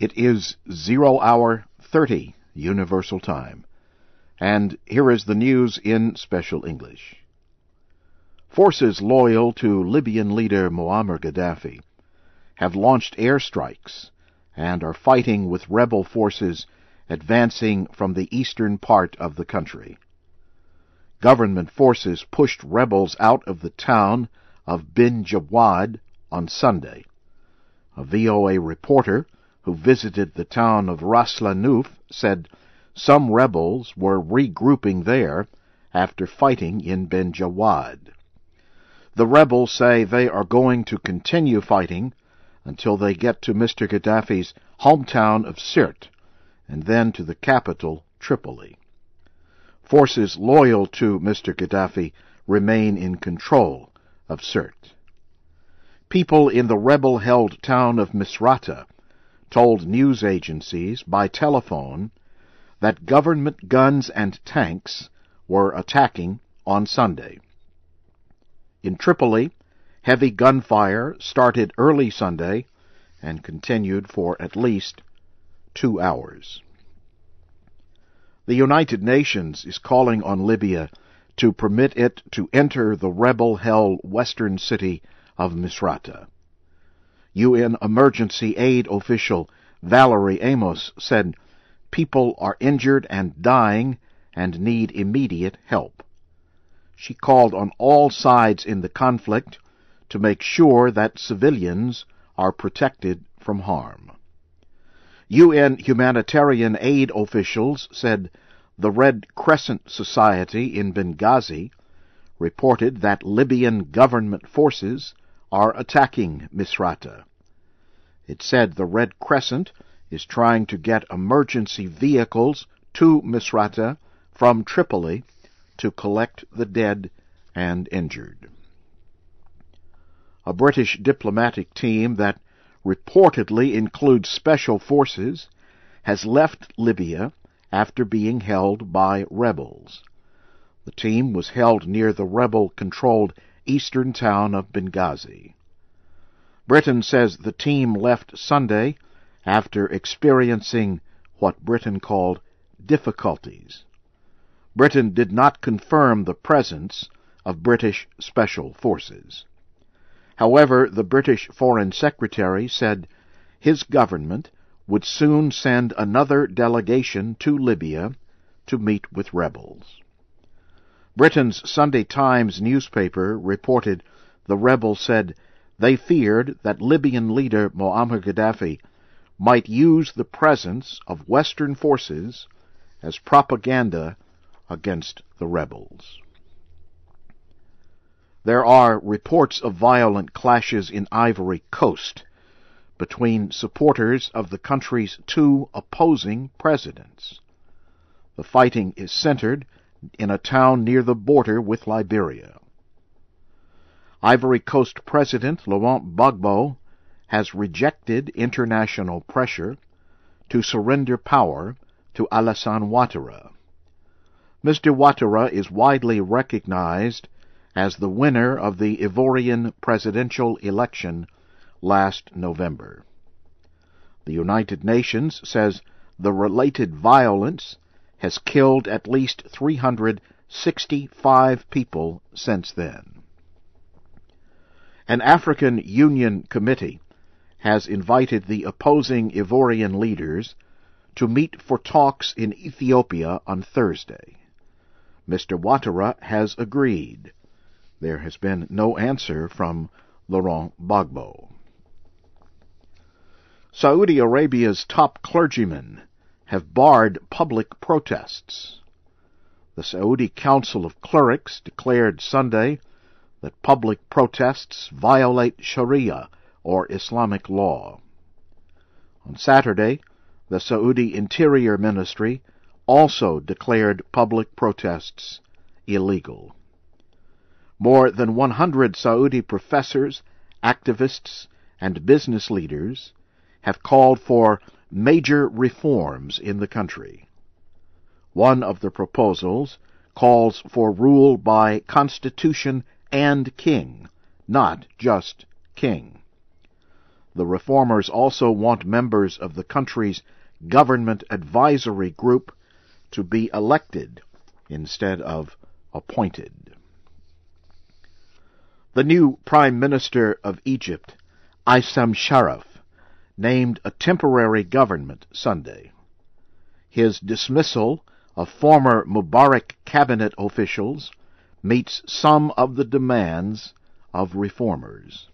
It is zero hour 30 Universal Time. And here is the news in special English. Forces loyal to Libyan leader Muammar Gaddafi have launched airstrikes and are fighting with rebel forces advancing from the eastern part of the country. Government forces pushed rebels out of the town of Bin Jawad on Sunday. A VOA reporter who visited the town of Ras Lanuf, said some rebels were regrouping there after fighting in Bin Jawad. The rebels say they are going to continue fighting until they get to Mr. Gaddafi's hometown of Sirte and then to the capital, Tripoli. Forces loyal to Mr. Gaddafi remain in control of Sirte. People in the rebel-held town of Misrata told news agencies by telephone that government guns and tanks were attacking on Sunday. In Tripoli, heavy gunfire started early Sunday and continued for at least two hours. The United Nations is calling on Libya to permit it to enter the rebel-held western city of Misrata. UN emergency aid official Valerie Amos said people are injured and dying and need immediate help. She called on all sides in the conflict to make sure that civilians are protected from harm. UN humanitarian aid officials said the Red Crescent Society in Benghazi reported that Libyan government forces are attacking Misrata. It said the Red Crescent is trying to get emergency vehicles to Misrata from Tripoli to collect the dead and injured. A British diplomatic team that reportedly includes special forces has left Libya after being held by rebels. The team was held near the rebel-controlled eastern town of Benghazi. Britain says the team left Sunday after experiencing what Britain called difficulties. Britain did not confirm the presence of British special forces. However, the British Foreign Secretary said his government would soon send another delegation to Libya to meet with rebels. Britain's Sunday Times newspaper reported the rebels said they feared that Libyan leader Muammar Gaddafi might use the presence of Western forces as propaganda against the rebels. There are reports of violent clashes in Ivory Coast between supporters of the country's two opposing presidents. The fighting is centered in a town near the border with Liberia. Ivory Coast President Laurent Gbagbo has rejected international pressure to surrender power to Alassane Ouattara. Mr. Ouattara is widely recognized as the winner of the Ivorian presidential election last November. The United Nations says the related violence has killed at least 365 people since then. An African Union committee has invited the opposing Ivorian leaders to meet for talks in Ethiopia on Thursday. Mr. Ouattara has agreed. There has been no answer from Laurent Gbagbo. Saudi Arabia's top clergymen have barred public protests. The Saudi Council of Clerics declared Sunday that public protests violate Sharia or Islamic law. On Saturday, the Saudi Interior Ministry also declared public protests illegal. More than 100 Saudi professors, activists, and business leaders have called for major reforms in the country. One of the proposals calls for rule by constitution and king, not just king. The reformers also want members of the country's government advisory group to be elected instead of appointed. The new Prime Minister of Egypt, Isam Sharaf, named a temporary government Sunday. His dismissal of former Mubarak cabinet officials meets some of the demands of reformers.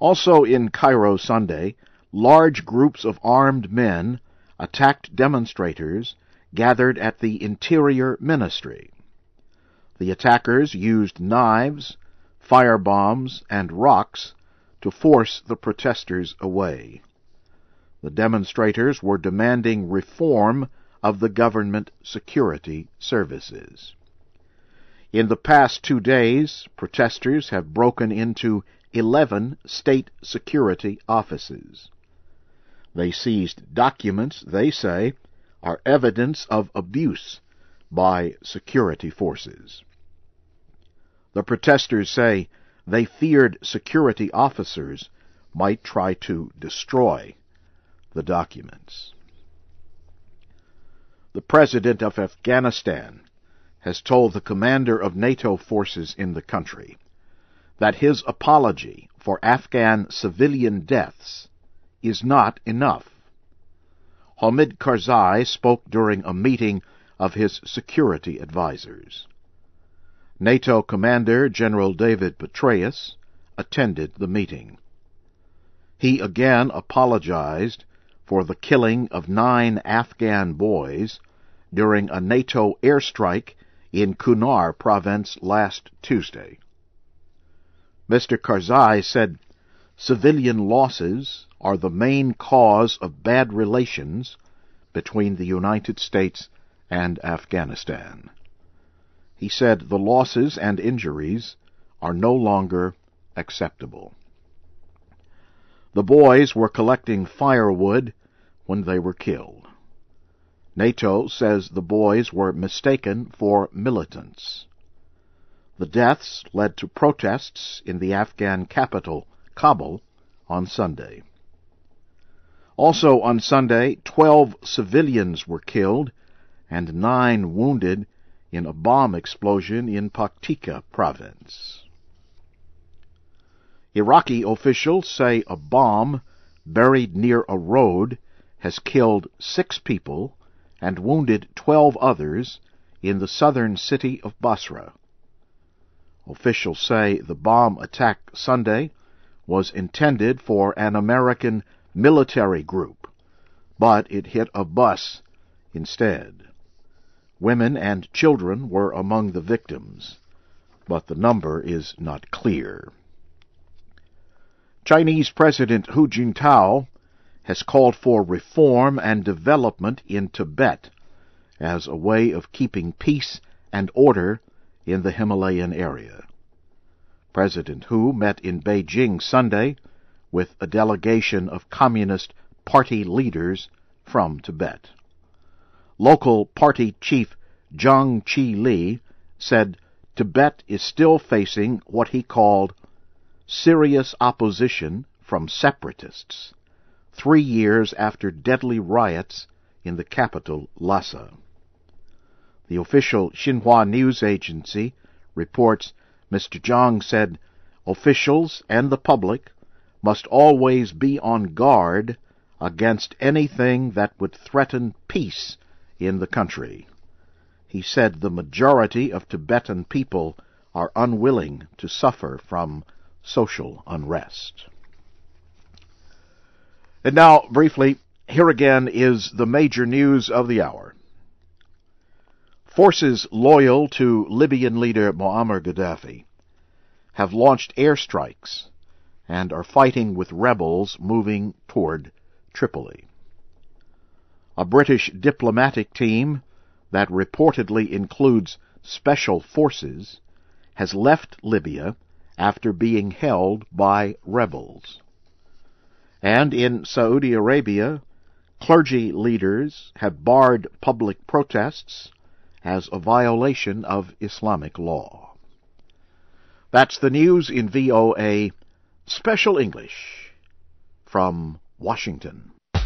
Also in Cairo Sunday, large groups of armed men attacked demonstrators gathered at the Interior Ministry. The attackers used knives, firebombs, and rocks to force the protesters away. The demonstrators were demanding reform of the government security services. In the past two days, protesters have broken into 11 state security offices. They seized documents they say are evidence of abuse by security forces. The protesters say they feared security officers might try to destroy the documents. The President of Afghanistan has told the commander of NATO forces in the country that his apology for Afghan civilian deaths is not enough. Hamid Karzai spoke during a meeting of his security advisers. NATO Commander General David Petraeus attended the meeting. He again apologized for the killing of nine Afghan boys during a NATO airstrike in Kunar province last Tuesday. Mr. Karzai said civilian losses are the main cause of bad relations between the United States and Afghanistan. He said the losses and injuries are no longer acceptable. The boys were collecting firewood when they were killed. NATO says the boys were mistaken for militants. The deaths led to protests in the Afghan capital, Kabul, on Sunday. Also on Sunday, 12 civilians were killed and nine wounded in a bomb explosion in Paktika province. Iraqi officials say a bomb buried near a road has killed six people and wounded twelve others in the southern city of Basra. Officials say the bomb attack Sunday was intended for an American military group, but it hit a bus instead. Women and children were among the victims, but the number is not clear. Chinese President Hu Jintao has called for reform and development in Tibet as a way of keeping peace and order in the Himalayan area. President Hu met in Beijing Sunday with a delegation of Communist Party leaders from Tibet. Local party chief Zhang Qingli said Tibet is still facing what he called serious opposition from separatists three years after deadly riots in the capital, Lhasa. The official Xinhua news agency reports Mr. Zhang said officials and the public must always be on guard against anything that would threaten peace in the country. He said the majority of Tibetan people are unwilling to suffer from social unrest. And now, briefly, here again is the major news of the hour. Forces loyal to Libyan leader Muammar Gaddafi have launched airstrikes and are fighting with rebels moving toward Tripoli. A British diplomatic team that reportedly includes special forces has left Libya after being held by rebels. And in Saudi Arabia, clergy leaders have barred public protests as a violation of Islamic law. That's the news in VOA Special English. from Washington.